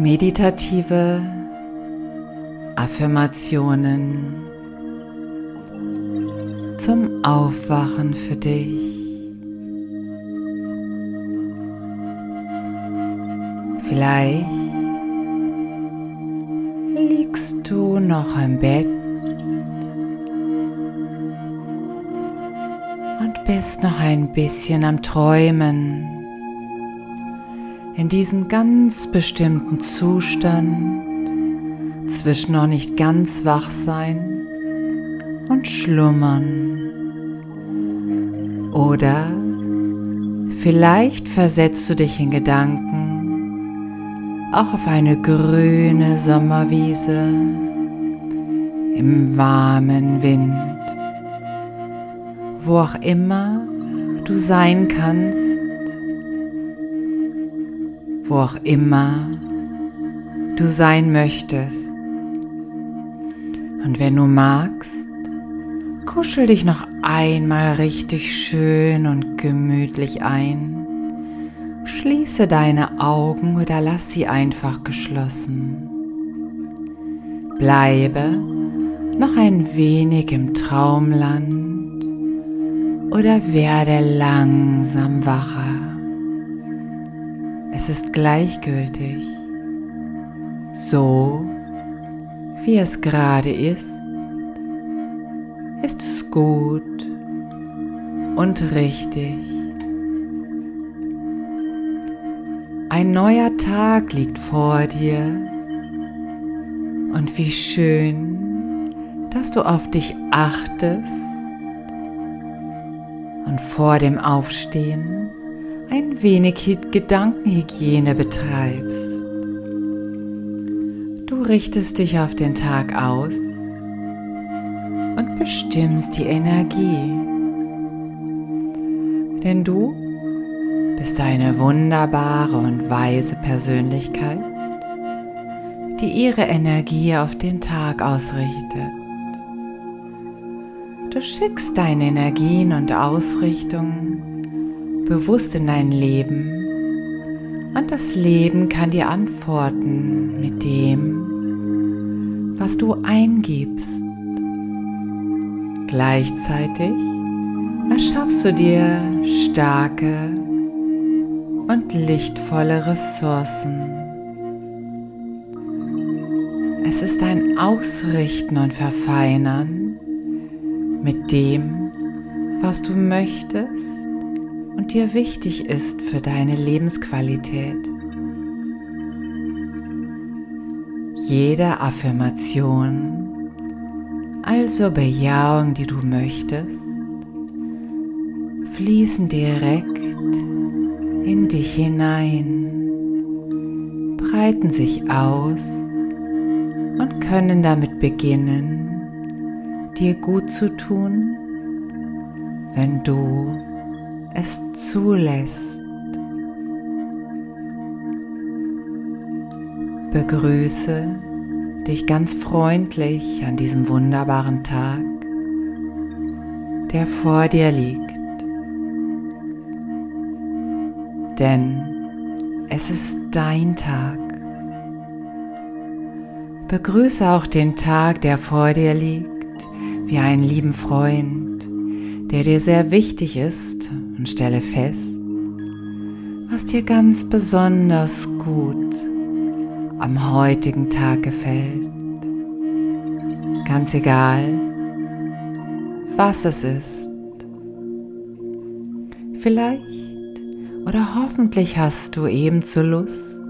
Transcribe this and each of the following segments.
meditative Affirmationen zum Aufwachen für dich. Vielleicht liegst du noch im Bett und bist noch ein bisschen am Träumen. In diesem ganz bestimmten Zustand zwischen noch nicht ganz wach sein und schlummern. Oder vielleicht versetzt du dich in Gedanken auch auf eine grüne Sommerwiese im warmen Wind, wo auch immer du sein kannst, wo auch immer du sein möchtest. Und wenn du magst, kuschel dich noch einmal richtig schön und gemütlich ein Schließe deine Augen oder lass sie einfach geschlossen. Bleibe noch ein wenig im Traumland oder werde langsam wacher. Es ist gleichgültig, so wie es gerade ist, ist es gut und richtig. Ein neuer Tag liegt vor dir und wie schön, dass du auf dich achtest und vor dem Aufstehen ein wenig Gedankenhygiene betreibst. Du richtest dich auf den Tag aus und bestimmst die Energie. Denn du bist eine wunderbare und weise Persönlichkeit, die ihre Energie auf den Tag ausrichtet. Du schickst deine Energien und Ausrichtungen bewusst in dein Leben und das Leben kann dir antworten mit dem, was du eingibst. Gleichzeitig erschaffst du dir starke und lichtvolle Ressourcen. Es ist ein Ausrichten und Verfeinern mit dem, was du möchtest dir wichtig ist für deine Lebensqualität. Jede Affirmation, also Bejahung, die du möchtest, fließen direkt in dich hinein, breiten sich aus und können damit beginnen, dir gut zu tun, wenn du es zulässt. Begrüße dich ganz freundlich an diesem wunderbaren Tag, der vor dir liegt. denn es ist dein Tag. Begrüße auch den Tag, der vor dir liegt, wie einen lieben Freund, der dir sehr wichtig ist und stelle fest, was dir ganz besonders gut am heutigen Tag gefällt. Ganz egal, was es ist. Vielleicht oder hoffentlich hast du ebenso Lust,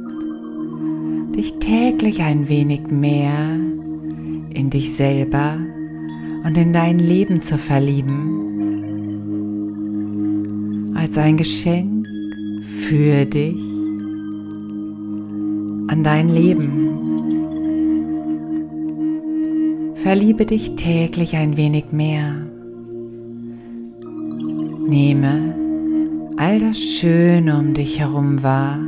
dich täglich ein wenig mehr in dich selber und in dein Leben zu verlieben, als ein Geschenk für dich an dein Leben. Verliebe dich täglich ein wenig mehr. Nehme all das Schöne um dich herum wahr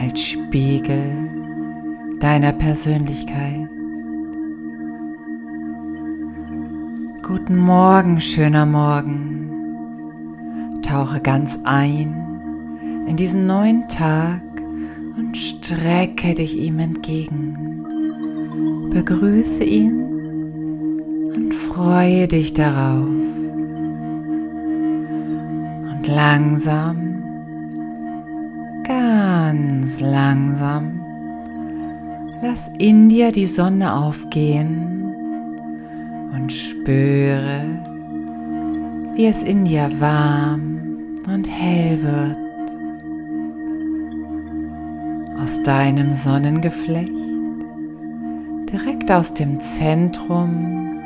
als Spiegel deiner Persönlichkeit. Guten Morgen, schöner Morgen. Tauche ganz ein in diesen neuen Tag und strecke dich ihm entgegen. Begrüße ihn und freue dich darauf. Und langsam, ganz langsam, lass in dir die Sonne aufgehen und spüre, wie es in dir warm und hell wird. Aus deinem Sonnengeflecht, direkt aus dem Zentrum,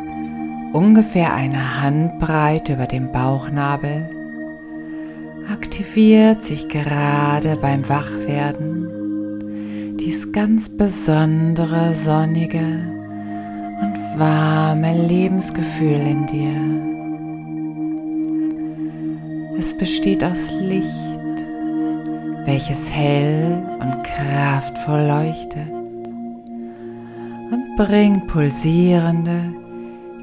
ungefähr eine Handbreit über dem Bauchnabel, aktiviert sich gerade beim Wachwerden dies ganz besondere sonnige und warme Lebensgefühl in dir. Es besteht aus Licht, welches hell und kraftvoll leuchtet und bringt pulsierende,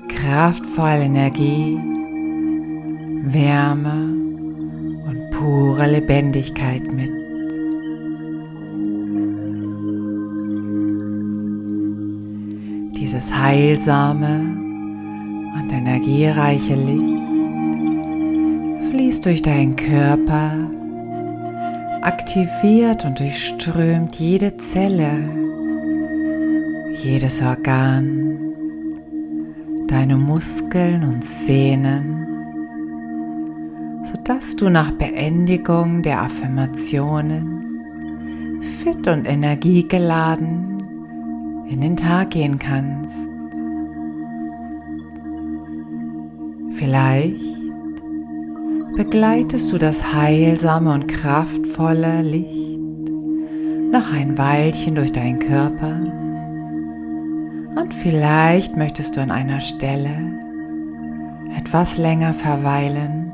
kraftvolle Energie, Wärme und pure Lebendigkeit mit. Dieses heilsame und energiereiche Licht fließt durch deinen Körper, aktiviert und durchströmt jede Zelle, jedes Organ, deine Muskeln und Sehnen, sodass du nach Beendigung der Affirmationen fit und energiegeladen in den Tag gehen kannst. Vielleicht begleitest du das heilsame und kraftvolle Licht noch ein Weilchen durch deinen Körper und vielleicht möchtest du an einer Stelle etwas länger verweilen,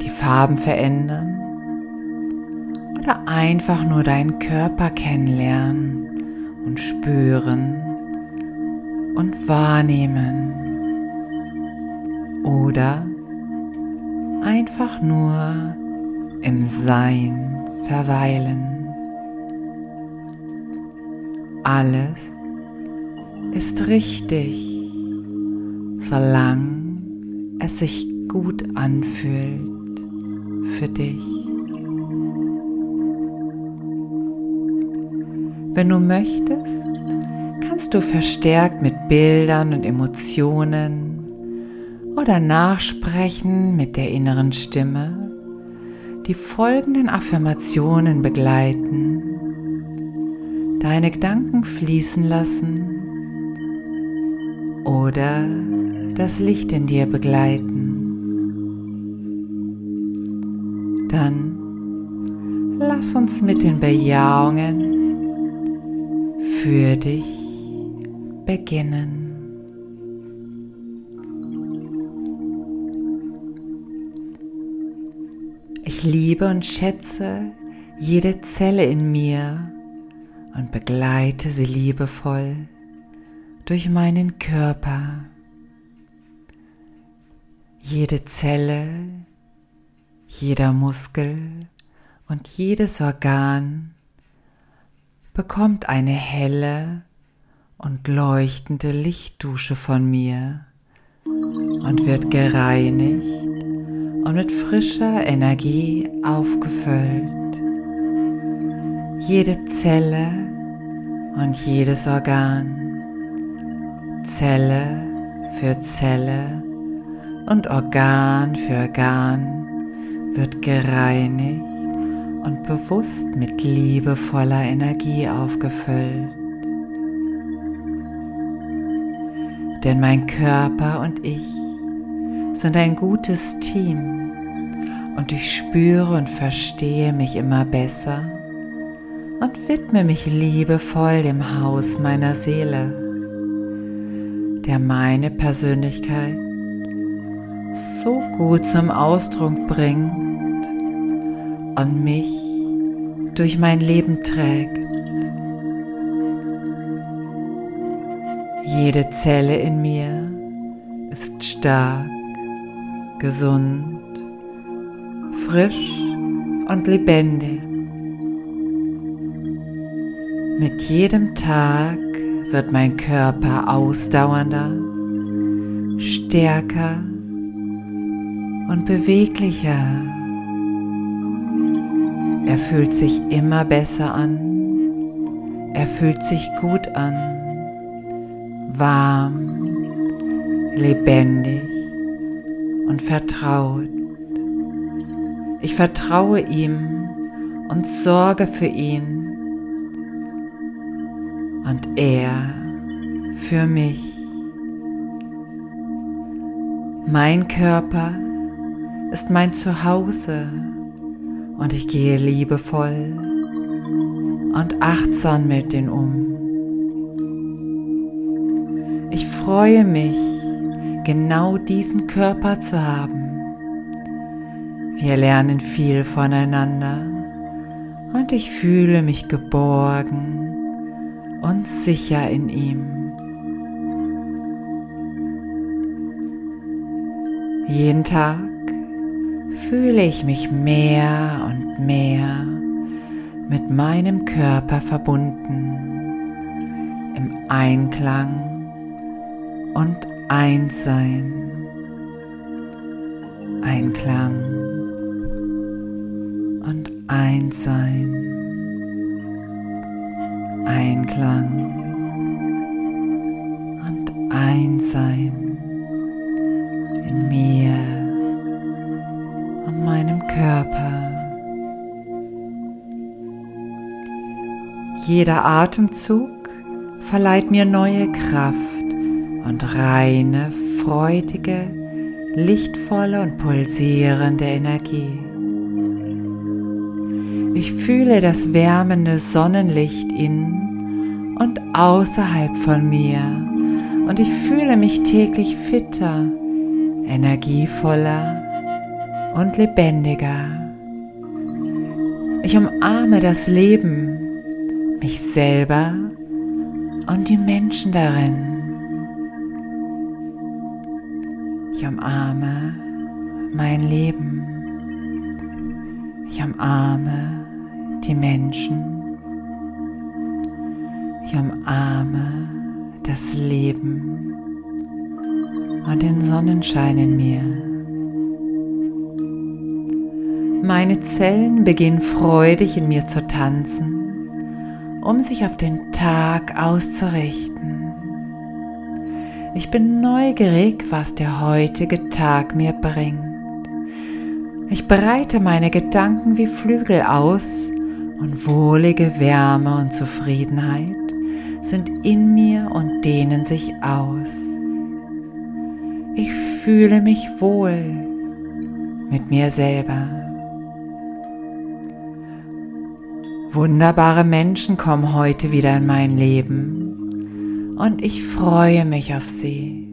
die Farben verändern oder einfach nur deinen Körper kennenlernen und spüren und wahrnehmen. Oder einfach nur im Sein verweilen. Alles ist richtig, solange es sich gut anfühlt für dich. Wenn du möchtest, kannst du verstärkt mit Bildern und Emotionen oder nachsprechen mit der inneren Stimme die folgenden Affirmationen begleiten, deine Gedanken fließen lassen oder das Licht in dir begleiten. Dann lass uns mit den Bejahungen für dich beginnen. Liebe und schätze jede Zelle in mir und begleite sie liebevoll durch meinen Körper. Jede Zelle, jeder Muskel und jedes Organ bekommt eine helle und leuchtende Lichtdusche von mir und wird gereinigt und mit frischer Energie aufgefüllt. Jede Zelle und jedes Organ, Zelle für Zelle und Organ für Organ wird gereinigt und bewusst mit liebevoller Energie aufgefüllt. Denn mein Körper und ich sind ein gutes Team und ich spüre und verstehe mich immer besser und widme mich liebevoll dem Haus meiner Seele, der meine Persönlichkeit so gut zum Ausdruck bringt und mich durch mein Leben trägt. Jede Zelle in mir ist stark gesund, frisch und lebendig. Mit jedem Tag wird mein Körper ausdauernder, stärker und beweglicher. Er fühlt sich immer besser an. Er fühlt sich gut an. Warm, lebendig und vertraut. Ich vertraue ihm und sorge für ihn und er für mich. Mein Körper ist mein Zuhause und ich gehe liebevoll und achtsam mit ihm um. Ich freue mich, genau diesen Körper zu haben. Wir lernen viel voneinander und ich fühle mich geborgen und sicher in ihm. Jeden Tag fühle ich mich mehr und mehr mit meinem Körper verbunden, im Einklang und Einssein. Einklang und Einssein. Einklang und Einssein in mir und meinem Körper. Jeder Atemzug verleiht mir neue Kraft und reine, freudige, lichtvolle und pulsierende Energie. Ich fühle das wärmende Sonnenlicht in und außerhalb von mir und ich fühle mich täglich fitter, energievoller und lebendiger. Ich umarme das Leben, mich selber und die Menschen darin. Umarme mein Leben. Ich umarme die Menschen. Ich umarme das Leben und den Sonnenschein in mir. Meine Zellen beginnen freudig in mir zu tanzen, um sich auf den Tag auszurichten. Ich bin neugierig, was der heutige Tag mir bringt. Ich breite meine Gedanken wie Flügel aus und wohlige Wärme und Zufriedenheit sind in mir und dehnen sich aus. Ich fühle mich wohl mit mir selber. Wunderbare Menschen kommen heute wieder in mein Leben und ich freue mich auf sie.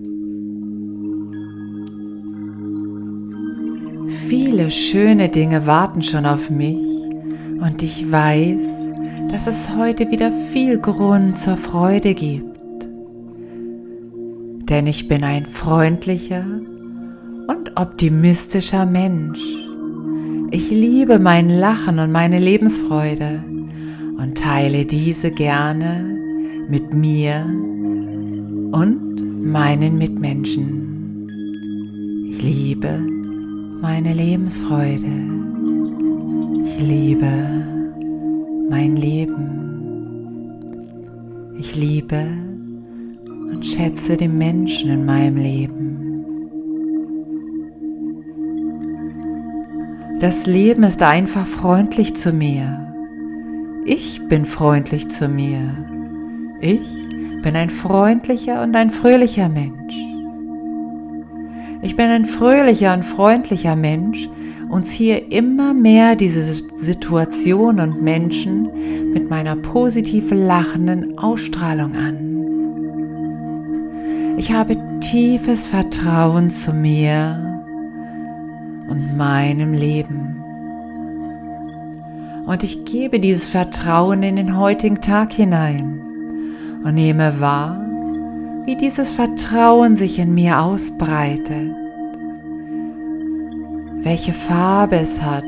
Viele schöne Dinge warten schon auf mich und ich weiß, dass es heute wieder viel Grund zur Freude gibt. Denn ich bin ein freundlicher und optimistischer Mensch. Ich liebe mein Lachen und meine Lebensfreude und teile diese gerne mit mir und meinen Mitmenschen. Ich liebe meine Lebensfreude. Ich liebe mein Leben. Ich liebe und schätze die Menschen in meinem Leben. Das Leben ist einfach freundlich zu mir. Ich bin freundlich zu mir. Ich bin ein freundlicher und ein fröhlicher Mensch. Ich bin ein fröhlicher und freundlicher Mensch, und ziehe immer mehr diese Situation und Menschen mit meiner positiv lachenden Ausstrahlung an. Ich habe tiefes Vertrauen zu mir und meinem Leben. Und ich gebe dieses Vertrauen in den heutigen Tag hinein und nehme wahr, wie dieses Vertrauen sich in mir ausbreitet welche Farbe es hat,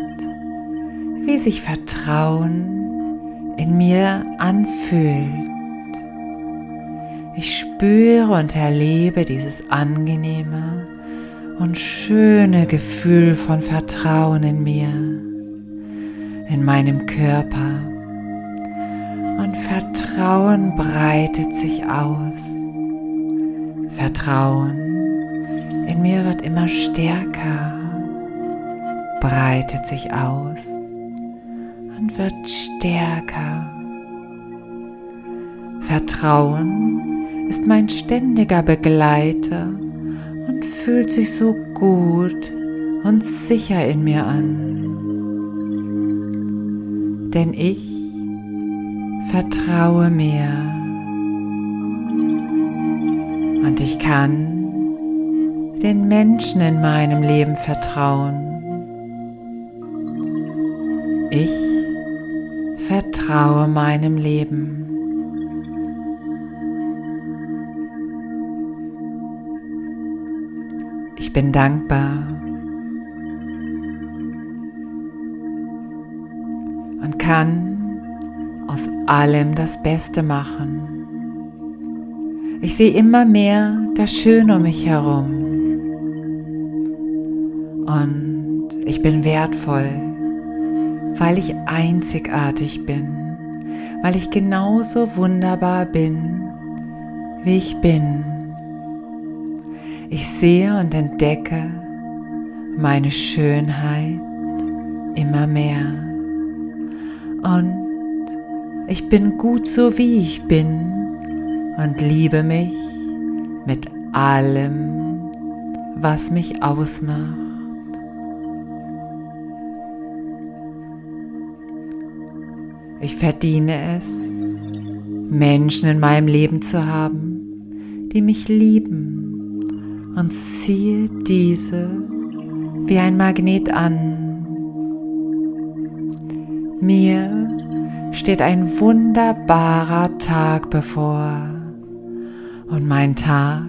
wie sich Vertrauen in mir anfühlt. Ich spüre und erlebe dieses angenehme und schöne Gefühl von Vertrauen in mir, in meinem Körper. Und Vertrauen breitet sich aus. Vertrauen in mir wird immer stärker, breitet sich aus und wird stärker. Vertrauen ist mein ständiger Begleiter und fühlt sich so gut und sicher in mir an. Denn ich vertraue mir und ich kann den Menschen in meinem Leben vertrauen. Ich vertraue meinem Leben. Ich bin dankbar und kann aus allem das Beste machen. Ich sehe immer mehr das Schöne um mich herum. Und ich bin wertvoll, weil ich einzigartig bin, weil ich genauso wunderbar bin, wie ich bin. Ich sehe und entdecke meine Schönheit immer mehr. Und ich bin gut so, wie ich bin und liebe mich mit allem, was mich ausmacht. Ich verdiene es, Menschen in meinem Leben zu haben, die mich lieben und ziehe diese wie ein Magnet an. Mir steht ein wunderbarer Tag bevor. Und mein Tag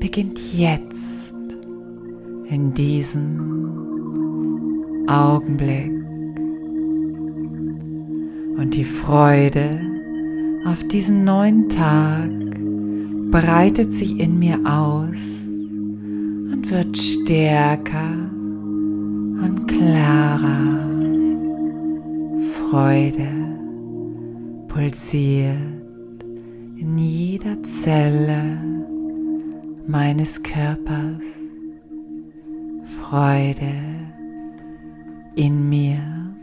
beginnt jetzt in diesem Augenblick. Und die Freude auf diesen neuen Tag breitet sich in mir aus und wird stärker und klarer. Freude pulsiert in jeder Zelle meines Körpers. Freude in mir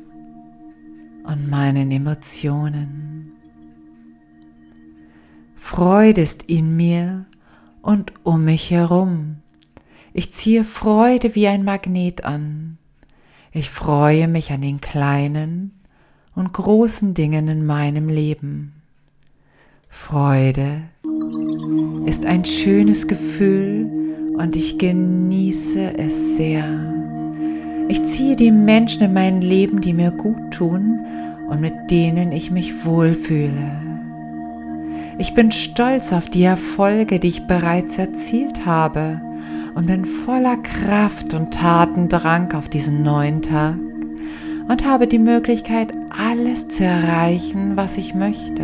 und meinen Emotionen. Freude ist in mir und um mich herum. Ich ziehe Freude wie ein Magnet an. Ich freue mich an den kleinen und großen Dingen in meinem Leben. Freude ist ein schönes Gefühl und ich genieße es sehr. Ich ziehe die Menschen in mein Leben, die mir gut tun und mit denen ich mich wohlfühle. Ich bin stolz auf die Erfolge, die ich bereits erzielt habe und bin voller Kraft und Tatendrang auf diesen neuen Tag und habe die Möglichkeit, alles zu erreichen, was ich möchte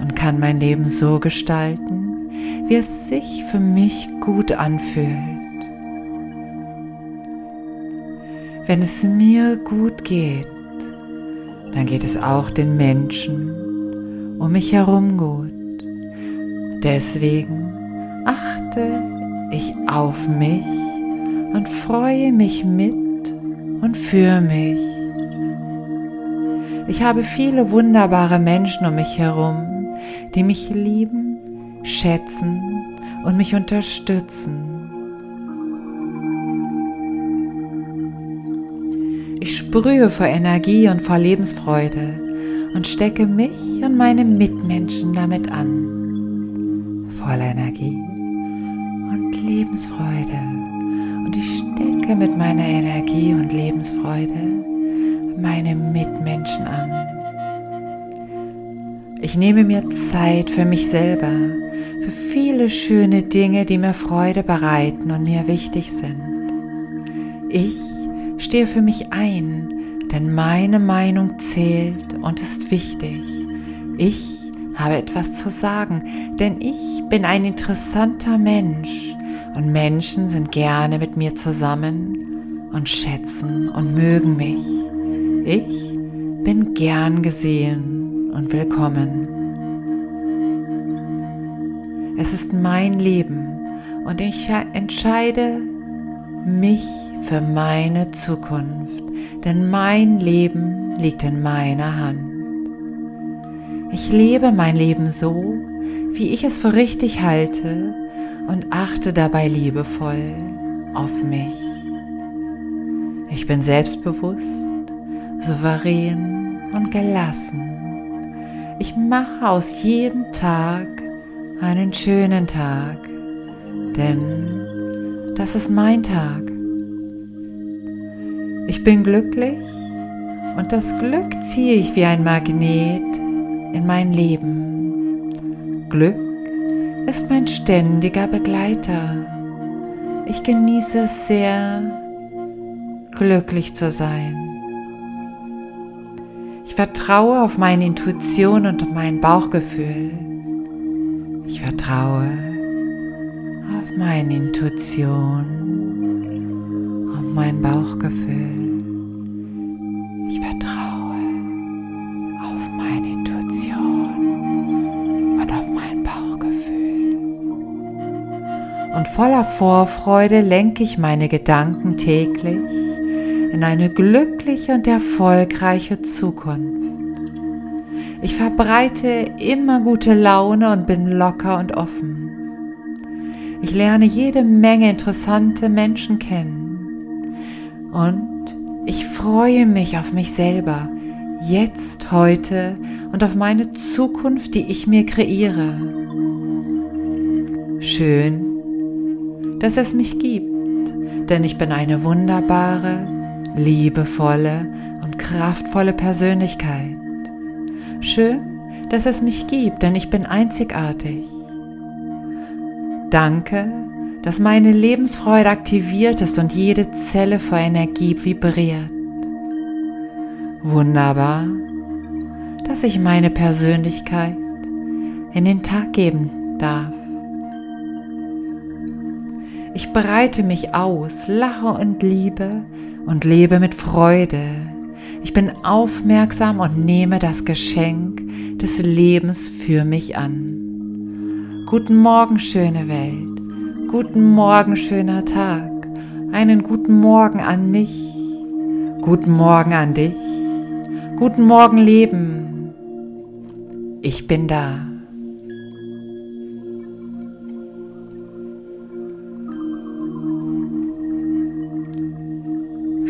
und kann mein Leben so gestalten, wie es sich für mich gut anfühlt. Wenn es mir gut geht, dann geht es auch den Menschen um mich herum gut. Deswegen achte ich auf mich und freue mich mit und für mich. Ich habe viele wunderbare Menschen um mich herum, die mich lieben, schätzen und mich unterstützen. Ich sprühe vor Energie und vor Lebensfreude und stecke mich und meine Mitmenschen damit an. Voller Energie und Lebensfreude. Und ich stecke mit meiner Energie und Lebensfreude meine Mitmenschen an. Ich nehme mir Zeit für mich selber, für viele schöne Dinge, die mir Freude bereiten und mir wichtig sind. Ich stehe für mich ein, denn meine Meinung zählt und ist wichtig. Ich habe etwas zu sagen, denn ich bin ein interessanter Mensch und Menschen sind gerne mit mir zusammen und schätzen und mögen mich. Ich bin gern gesehen und willkommen. Es ist mein Leben und ich entscheide mich für meine Zukunft, denn mein Leben liegt in meiner Hand. Ich lebe mein Leben so, wie ich es für richtig halte und achte dabei liebevoll auf mich. Ich bin selbstbewusst, souverän und gelassen. Ich mache aus jedem Tag einen schönen Tag, denn das ist mein Tag. Ich bin glücklich und das Glück ziehe ich wie ein Magnet in mein Leben. Glück ist mein ständiger Begleiter. Ich genieße es sehr, glücklich zu sein. Ich vertraue auf meine Intuition und auf mein Bauchgefühl. Ich vertraue auf meine Intuition und mein Bauchgefühl. und voller Vorfreude lenke ich meine Gedanken täglich in eine glückliche und erfolgreiche Zukunft. Ich verbreite immer gute Laune und bin locker und offen. Ich lerne jede Menge interessante Menschen kennen. Und ich freue mich auf mich selber, jetzt, heute und auf meine Zukunft, die ich mir kreiere. Schön, dass es mich gibt, denn ich bin eine wunderbare, liebevolle und kraftvolle Persönlichkeit. Schön, dass es mich gibt, denn ich bin einzigartig. Danke, dass meine Lebensfreude aktiviert ist und jede Zelle vor Energie vibriert. Wunderbar, dass ich meine Persönlichkeit in den Tag geben darf. Ich breite mich aus, lache und liebe und lebe mit Freude. Ich bin aufmerksam und nehme das Geschenk des Lebens für mich an. Guten Morgen, schöne Welt. Guten Morgen, schöner Tag. Einen guten Morgen an mich. Guten Morgen an dich. Guten Morgen, Leben. Ich bin da.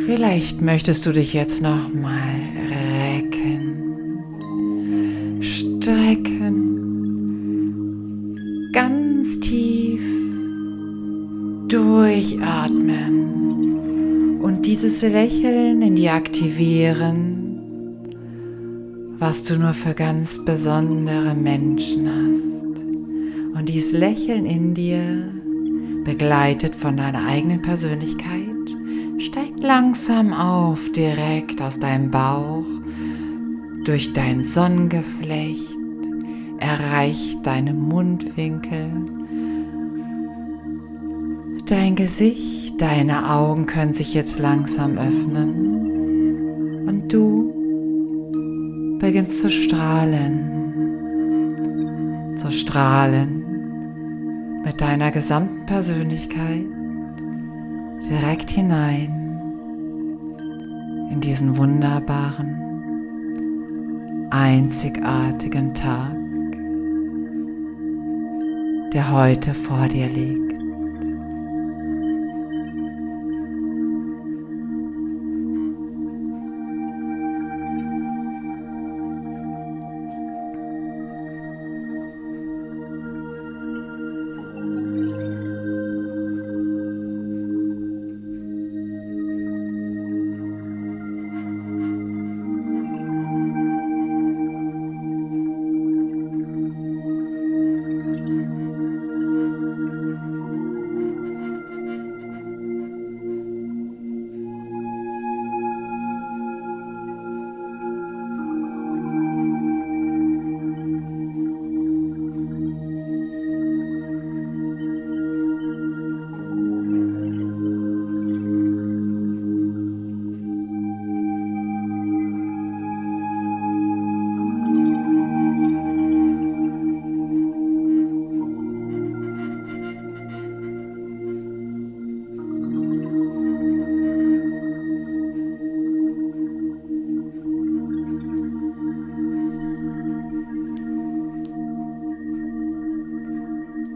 Vielleicht möchtest du dich jetzt noch mal recken, strecken, ganz tief durchatmen. Und dieses Lächeln in dir aktivieren, was du nur für ganz besondere Menschen hast. Und dieses Lächeln in dir begleitet von deiner eigenen Persönlichkeit langsam auf, direkt aus deinem Bauch, durch dein Sonnengeflecht, erreicht deine Mundwinkel, dein Gesicht, deine Augen können sich jetzt langsam öffnen. Und du beginnst zu strahlen, zu strahlen mit deiner gesamten Persönlichkeit direkt hinein in diesen wunderbaren, einzigartigen Tag, der heute vor dir liegt.